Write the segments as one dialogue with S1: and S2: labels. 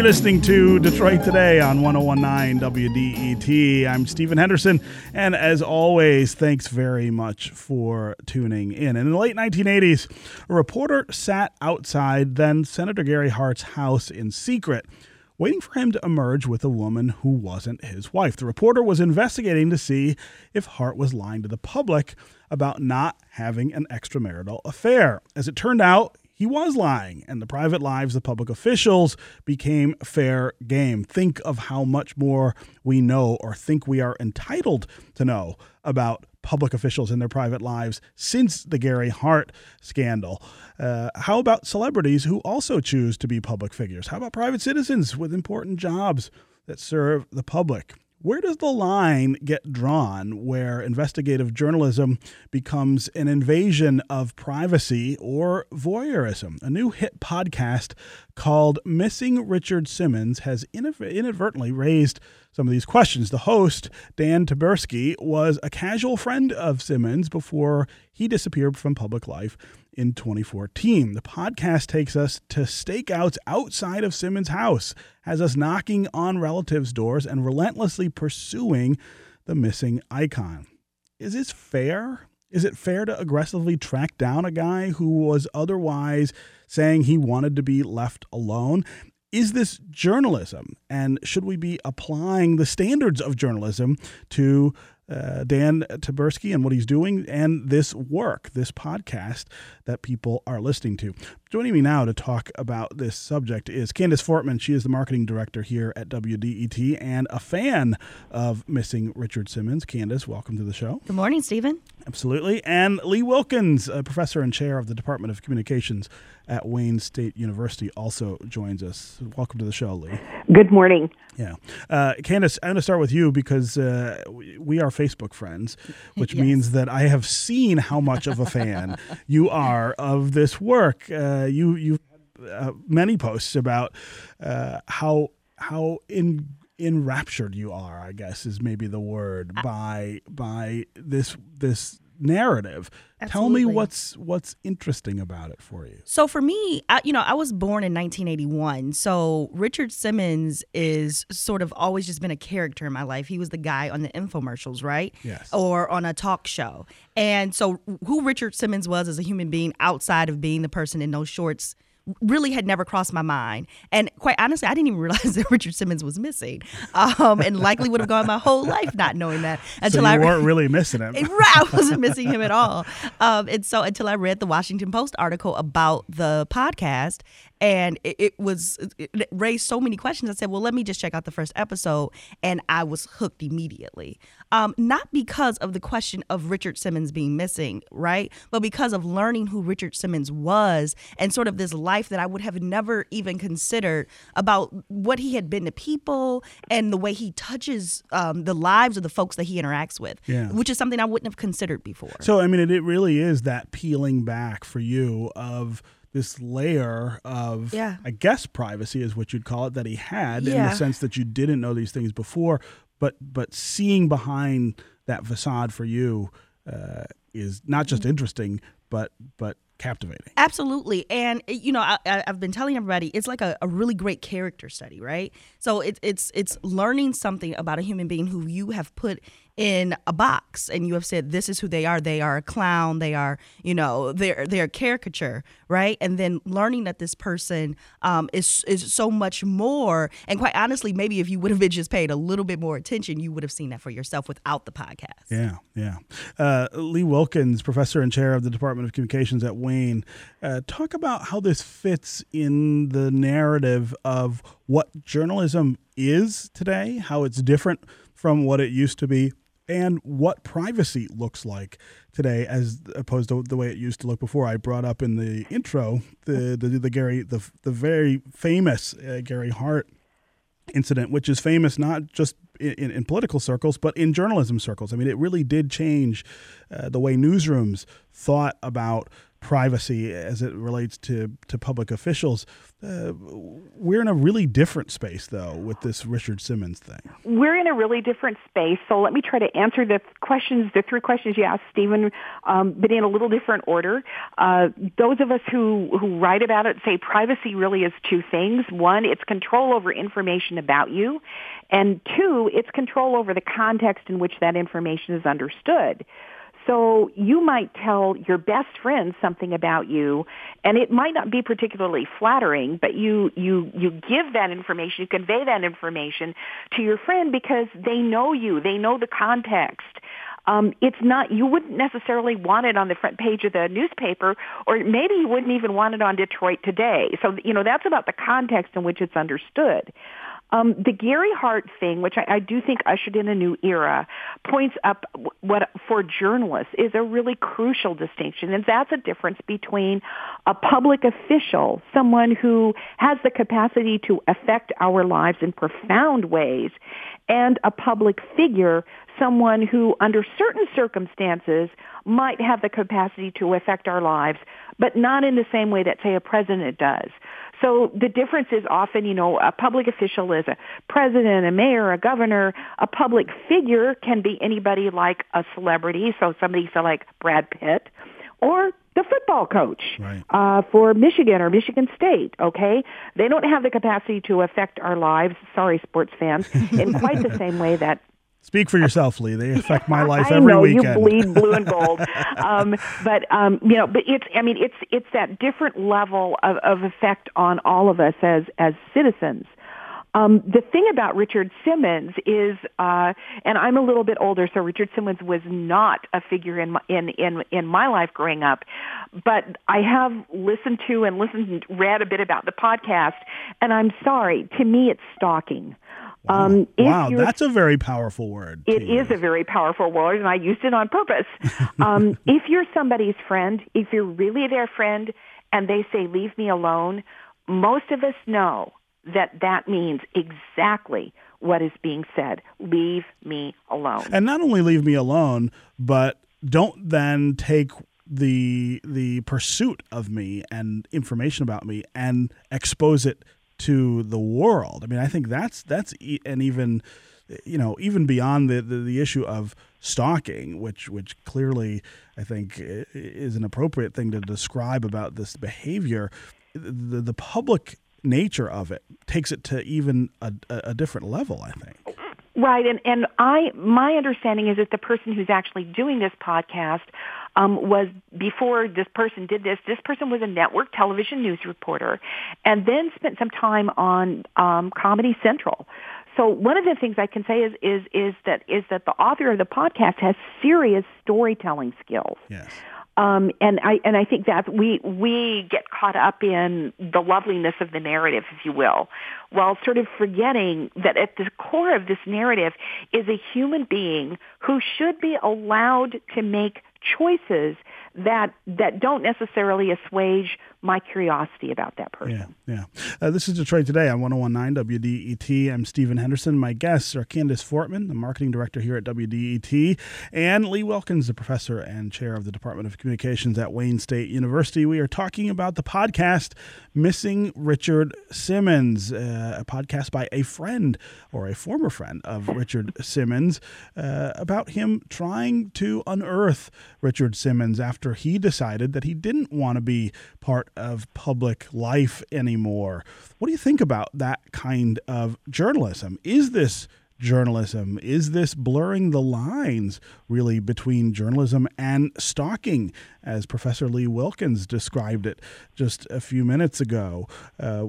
S1: You're listening to Detroit Today on 1019 WDET. I'm Stephen Henderson, and as always, thanks very much for tuning in. In the late 1980s, a reporter sat outside then Senator Gary Hart's house in secret waiting for him to emerge with a woman who wasn't his wife. The reporter was investigating to see if Hart was lying to the public about not having an extramarital affair. As it turned out, he was lying, and the private lives of public officials became fair game. Think of how much more we know or think we are entitled to know about public officials and their private lives since the Gary Hart scandal. Uh, how about celebrities who also choose to be public figures? How about private citizens with important jobs that serve the public? Where does the line get drawn where investigative journalism becomes an invasion of privacy or voyeurism? A new hit podcast called Missing Richard Simmons has inadvertently raised some of these questions. The host, Dan Taberski, was a casual friend of Simmons before he disappeared from public life in 2014. The podcast takes us to stakeouts outside of Simmons' house, has us knocking on relatives' doors, and relentlessly pursuing the missing icon. Is this fair? Is it fair to aggressively track down a guy who was otherwise saying he wanted to be left alone? Is this journalism? And should we be applying the standards of journalism to uh, Dan Taberski and what he's doing and this work, this podcast that people are listening to. Joining me now to talk about this subject is Candice Fortman. She is the marketing director here at WDET and a fan of Missing Richard Simmons. Candice, welcome to the show.
S2: Good morning, Stephen.
S1: Absolutely. And Lee Wilkins, a professor and chair of the Department of Communications at Wayne State University, also joins us. Welcome to the show, Lee.
S3: Good morning.
S1: Yeah. Uh, Candice, I'm going to start with you because uh, we are Facebook friends, which
S2: yes.
S1: means that I have seen how much of a fan you are of this work. Uh, you you uh, many posts about uh, how how in enraptured you are, I guess is maybe the word by by this this narrative.
S2: Absolutely.
S1: Tell me what's what's interesting about it for you.
S2: So for me, I, you know, I was born in 1981. So Richard Simmons is sort of always just been a character in my life. He was the guy on the infomercials, right?
S1: Yes.
S2: Or on a talk show. And so who Richard Simmons was as a human being outside of being the person in those shorts really had never crossed my mind. And quite honestly, I didn't even realize that Richard Simmons was missing, um, and likely would have gone my whole life not knowing that
S1: until so you I weren't really missing him.
S2: right, I wasn't missing him at all. Um, and so until I read the Washington Post article about the podcast, and it, it was it raised so many questions. I said, well, let me just check out the first episode, and I was hooked immediately. Um, not because of the question of Richard Simmons being missing, right, but because of learning who Richard Simmons was and sort of this life that I would have never even considered about what he had been to people and the way he touches um, the lives of the folks that he interacts with,
S1: yeah.
S2: which is something I wouldn't have considered before.
S1: So, I mean, it, it really is that peeling back for you of this layer of
S2: yeah.
S1: I guess privacy is what you'd call it that he had
S2: yeah.
S1: in the sense that you didn't know these things before, but but seeing behind that facade for you uh, is not just interesting, but but captivating.
S2: Absolutely. And, you know, I, have been telling everybody it's like a, a, really great character study, right? So it, it's it's learning something about a human being who you have put in a box and you have said this is who they are they are a clown they are you know they're they're a caricature right and then learning that this person um, is is so much more and quite honestly maybe if you would have just paid a little bit more attention you would have seen that for yourself without the podcast
S1: yeah yeah uh, lee wilkins professor and chair of the department of communications at wayne uh, talk about how this fits in the narrative of what journalism is today how it's different from what it used to be and what privacy looks like today as opposed to the way it used to look before. I brought up in the intro the the, the Gary the the very famous uh, Gary Hart incident, which is famous not just in, in, political circles but in journalism circles. I mean, it really did change uh, the way newsrooms thought about privacy as it relates to, to public officials. Uh, we're in a really different space, though, with this Richard Simmons thing.
S3: We're in a really different space. So let me try to answer the questions, the three questions you asked, Stephen, um, but in a little different order. Uh, those of us who, who write about it say privacy really is two things. One, it's control over information about you. And two, it's control over the context in which that information is understood. So you might tell your best friend something about you, and it might not be particularly flattering, but you, you, you give that information, you convey that information to your friend because they know you, they know the context. Um, it's not you wouldn't necessarily want it on the front page of the newspaper, or maybe you wouldn't even want it on Detroit Today. So you know that's about the context in which it's understood. Um, the Gary Hart thing, which I, I do think ushered in a new era, points up what for journalists is a really crucial distinction, and that's a difference between a public official, someone who has the capacity to affect our lives in profound ways, and a public figure, someone who, under certain circumstances, might have the capacity to affect our lives, but not in the same way that, say, a president does. So the difference is often, you know, a public official is a president, a mayor, a governor. A public figure can be anybody like a celebrity, so somebody so like Brad Pitt, or the football coach
S1: right.
S3: uh, for Michigan or Michigan State. Okay, they don't have the capacity to affect our lives. Sorry, sports fans, in quite the same way that
S1: Speak for yourself, Lee. They affect my life
S3: I
S1: every
S3: know,
S1: weekend.
S3: You bleed blue and gold. um, but um, you know, but it's I mean it's it's that different level of, of effect on all of us as as citizens. Um, the thing about Richard Simmons is, uh, and I'm a little bit older, so Richard Simmons was not a figure in my, in in in my life growing up, but I have listened to and listened, read a bit about the podcast, and I'm sorry, to me it's stalking.
S1: Wow,
S3: Um, if
S1: wow that's a very powerful word.
S3: It is
S1: use.
S3: a very powerful word, and I used it on purpose. um, if you're somebody's friend, if you're really their friend, and they say, leave me alone, most of us know that that means exactly what is being said. Leave me alone.
S1: and not only leave me alone, but don't then take the the pursuit of me and information about me and expose it to the world. I mean, I think that's that's and even you know even beyond the, the the issue of stalking, which which clearly I think is an appropriate thing to describe about this behavior. The the public nature of it takes it to even a, a a different level. I think.
S3: Right, and and I my understanding is that the person who's actually doing this podcast um, was before this person did this. This person was a network television news reporter, and then spent some time on um, Comedy Central. So one of the things I can say is is is that is that the author of the podcast has serious storytelling skills.
S1: Yes.
S3: Um, and I and I think that we we get caught up in the loveliness of the narrative, if you will, while sort of forgetting that at the core of this narrative is a human being who should be allowed to make choices that that don't necessarily assuage my curiosity about that person.
S1: Yeah, yeah. Uh, this is Detroit Today on 1019 WDET. I'm Stephen Henderson. My guests are Candice Fortman, the marketing director here at WDET, and Lee Wilkins, the professor and chair of the Department of Communications at Wayne State University. We are talking about the podcast Missing Richard Simmons, uh, a podcast by a friend or a former friend of Richard Simmons uh, about him trying to unearth Richard Simmons after he decided that he didn't want to be part of public life anymore. What do you think about that kind of journalism? Is this journalism? Is this blurring the lines really between journalism and stalking, as Professor Lee Wilkins described it just a few minutes ago? Uh,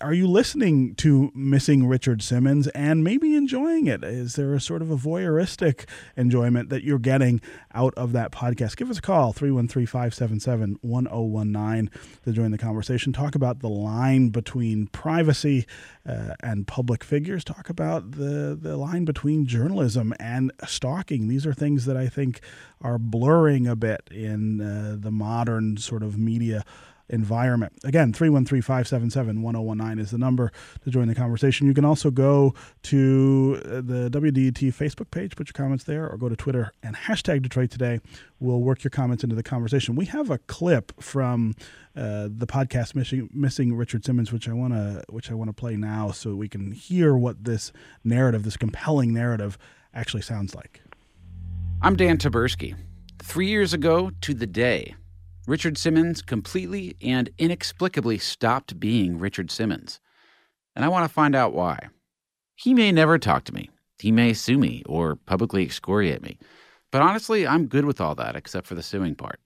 S1: are you listening to Missing Richard Simmons and maybe enjoying it? Is there a sort of a voyeuristic enjoyment that you're getting out of that podcast? Give us a call, 313 577 1019 to join the conversation. Talk about the line between privacy uh, and public figures. Talk about the, the line between journalism and stalking. These are things that I think are blurring a bit in uh, the modern sort of media environment. Again, 313 577 1019 is the number to join the conversation. You can also go to uh, the WDET Facebook page, put your comments there, or go to Twitter and hashtag Detroit Today. We'll work your comments into the conversation. We have a clip from uh, the podcast missing, missing Richard Simmons, which I want to which I want to play now, so we can hear what this narrative, this compelling narrative, actually sounds like.
S4: I'm Dan Taberski. Three years ago to the day, Richard Simmons completely and inexplicably stopped being Richard Simmons. And I want to find out why. He may never talk to me, he may sue me or publicly excoriate me. But honestly, I'm good with all that except for the suing part.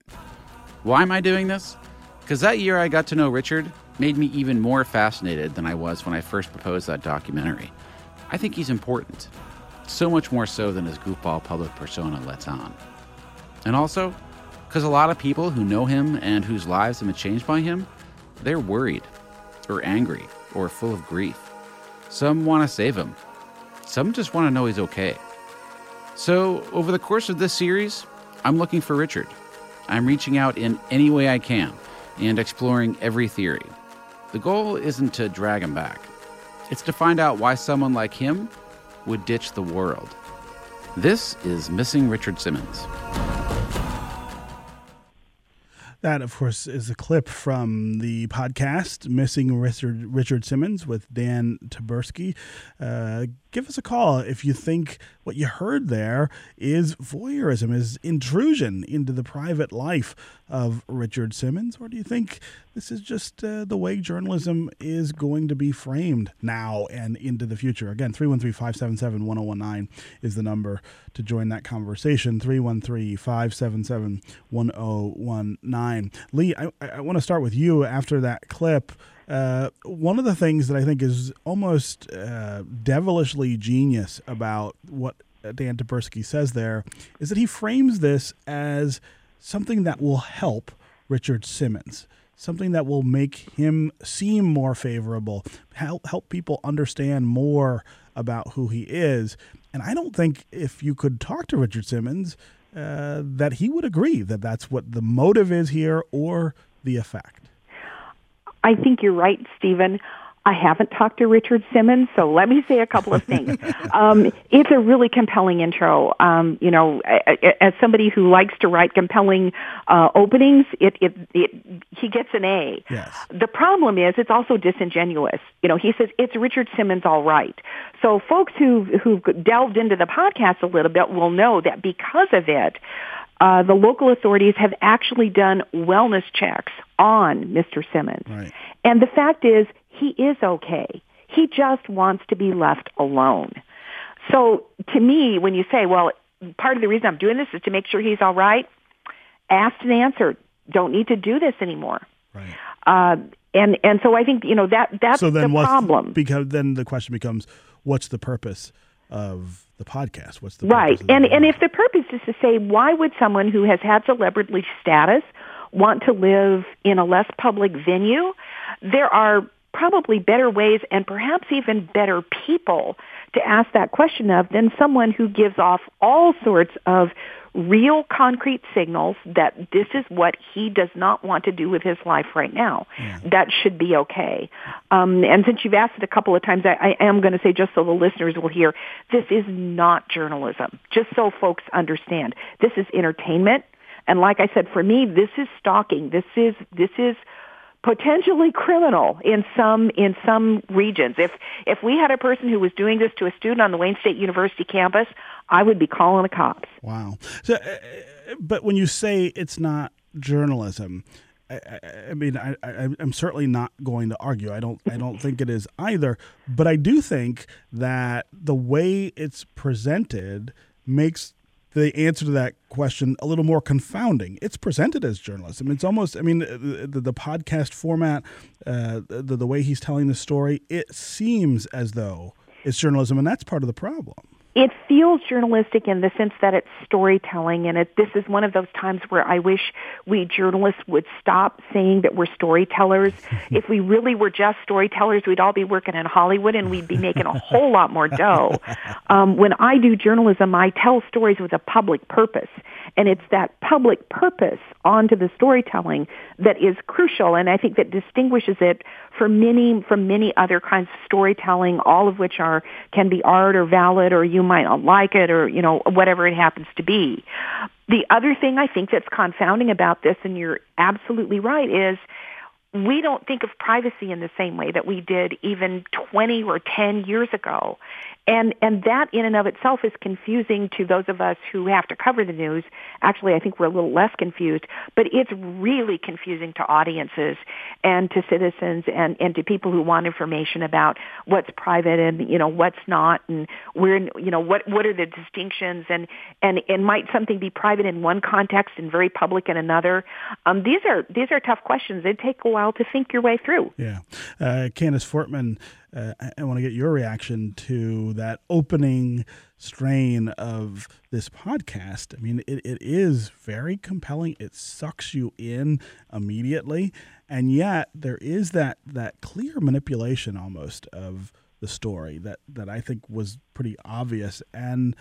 S4: Why am I doing this? Because that year I got to know Richard made me even more fascinated than I was when I first proposed that documentary. I think he's important, so much more so than his goofball public persona lets on. And also, because a lot of people who know him and whose lives have been changed by him, they're worried, or angry, or full of grief. Some want to save him, some just want to know he's okay. So, over the course of this series, I'm looking for Richard. I'm reaching out in any way I can and exploring every theory. The goal isn't to drag him back, it's to find out why someone like him would ditch the world. This is Missing Richard Simmons.
S1: That, of course, is a clip from the podcast Missing Richard, Richard Simmons with Dan Taberski. Uh, give us a call if you think what you heard there is voyeurism, is intrusion into the private life of Richard Simmons, or do you think this is just uh, the way journalism is going to be framed now and into the future? Again, 313 577 1019 is the number to join that conversation. 313 577 1019. Lee, I, I want to start with you after that clip. Uh, one of the things that I think is almost uh, devilishly genius about what Dan Taberski says there is that he frames this as something that will help Richard Simmons, something that will make him seem more favorable, help help people understand more about who he is. And I don't think if you could talk to Richard Simmons, uh, that he would agree that that's what the motive is here or the effect.
S3: I think you're right, Stephen. I haven't talked to Richard Simmons, so let me say a couple of things. um, it's a really compelling intro. Um, you know, as somebody who likes to write compelling uh, openings, it, it, it, he gets an A.
S1: Yes.
S3: The problem is it's also disingenuous. You know, he says it's Richard Simmons, all right. So folks who who've delved into the podcast a little bit will know that because of it, uh, the local authorities have actually done wellness checks on Mr. Simmons.
S1: Right.
S3: And the fact is, he is okay. He just wants to be left alone. So to me, when you say, well, part of the reason I'm doing this is to make sure he's all right, asked and answered. Don't need to do this anymore.
S1: Right.
S3: Uh, and and so I think you know that that's
S1: so then
S3: the problem.
S1: because then the question becomes, what's the purpose of the podcast? What's the
S3: right?
S1: purpose of the
S3: And and if the purpose is to say, why would someone who has had celebrity status want to live in a less public venue? There are probably better ways and perhaps even better people to ask that question of than someone who gives off all sorts of real concrete signals that this is what he does not want to do with his life right now. That should be okay. Um, and since you've asked it a couple of times, I, I am going to say just so the listeners will hear, this is not journalism. Just so folks understand, this is entertainment. And like I said, for me, this is stalking. This is this is potentially criminal in some in some regions. If if we had a person who was doing this to a student on the Wayne State University campus, I would be calling the cops.
S1: Wow. So, uh, but when you say it's not journalism, I, I, I mean, I, I, I'm certainly not going to argue. I don't. I don't think it is either. But I do think that the way it's presented makes the answer to that question a little more confounding. It's presented as journalism. It's almost. I mean, the, the, the podcast format, uh, the, the way he's telling the story, it seems as though it's journalism, and that's part of the problem.
S3: It feels journalistic in the sense that it's storytelling and it, this is one of those times where I wish we journalists would stop saying that we're storytellers. if we really were just storytellers, we'd all be working in Hollywood and we'd be making a whole lot more dough. Um, when I do journalism, I tell stories with a public purpose. And it's that public purpose onto the storytelling that is crucial. And I think that distinguishes it from many, from many other kinds of storytelling, all of which are, can be art or valid or you might not like it or, you know, whatever it happens to be. The other thing I think that's confounding about this, and you're absolutely right, is we don't think of privacy in the same way that we did even 20 or 10 years ago. And, and that in and of itself is confusing to those of us who have to cover the news. Actually, I think we're a little less confused, but it's really confusing to audiences and to citizens and, and to people who want information about what's private and, you know, what's not and where, you know, what, what are the distinctions and, and, and might something be private in one context and very public in another? Um, these are, these are tough questions. They take a while to think your way through.
S1: Yeah. Uh, Candice Fortman, uh, I want to get your reaction to that opening strain of this podcast. I mean, it, it is very compelling. It sucks you in immediately, and yet there is that that clear manipulation almost of the story that that I think was pretty obvious and.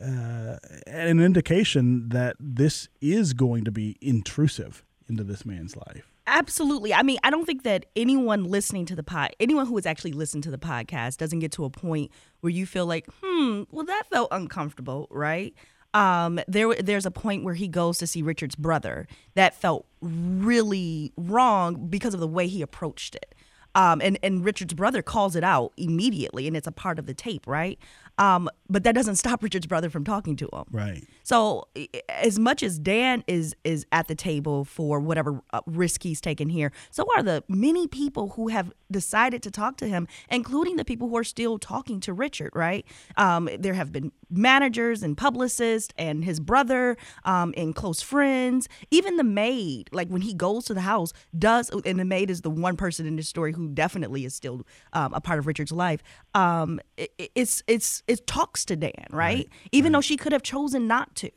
S1: Uh, an indication that this is going to be intrusive into this man's life.
S2: Absolutely. I mean, I don't think that anyone listening to the pod, anyone who has actually listened to the podcast, doesn't get to a point where you feel like, hmm, well, that felt uncomfortable, right? Um, there, there's a point where he goes to see Richard's brother that felt really wrong because of the way he approached it. Um, and and Richard's brother calls it out immediately, and it's a part of the tape, right? Um, but that doesn't stop Richard's brother from talking to him.
S1: Right.
S2: So as much as Dan is is at the table for whatever uh, risk he's taken here, so are the many people who have decided to talk to him, including the people who are still talking to Richard. Right. Um, there have been managers and publicists and his brother um, and close friends. Even the maid, like when he goes to the house, does and the maid is the one person in this story who definitely is still um, a part of Richard's life. Um, it, it's it's it talks to Dan, right? right. Even right. though she could have chosen not to.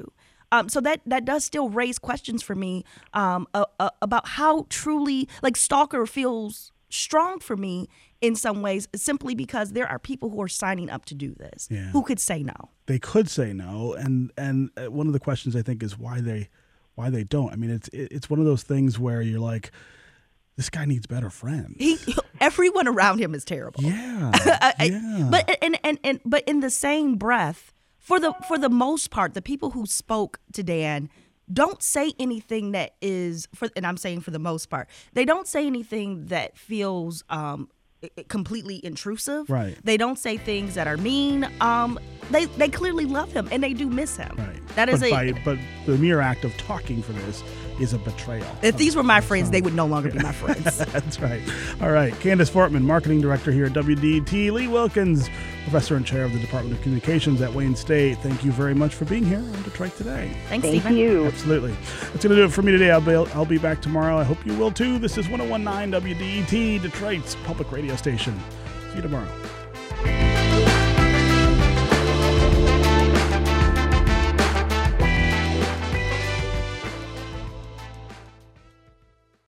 S2: Um, so that that does still raise questions for me um, uh, uh, about how truly like Stalker feels strong for me in some ways simply because there are people who are signing up to do this yeah. who could say no
S1: they could say no and and uh, one of the questions i think is why they why they don't i mean it's it's one of those things where you're like this guy needs better friends.
S2: He, everyone around him is terrible.
S1: Yeah,
S2: yeah. But and, and and but in the same breath, for the for the most part, the people who spoke to Dan don't say anything that is for, and I'm saying for the most part, they don't say anything that feels um, completely intrusive.
S1: Right.
S2: They don't say things that are mean. Um, they they clearly love him and they do miss him.
S1: Right.
S2: That is
S1: but
S2: a.
S1: By, but the mere act of talking for this is a betrayal.
S2: If these were my friends, they would no longer be my friends.
S1: That's right. All right. Candice Fortman, marketing director here at WDET. Lee Wilkins, professor and chair of the Department of Communications at Wayne State. Thank you very much for being here on Detroit Today.
S2: Thanks,
S3: Thank
S2: Stephen.
S3: you.
S1: Absolutely. That's going to do it for me today. I'll be, I'll be back tomorrow. I hope you will too. This is 1019 WDET, Detroit's public radio station. See you tomorrow.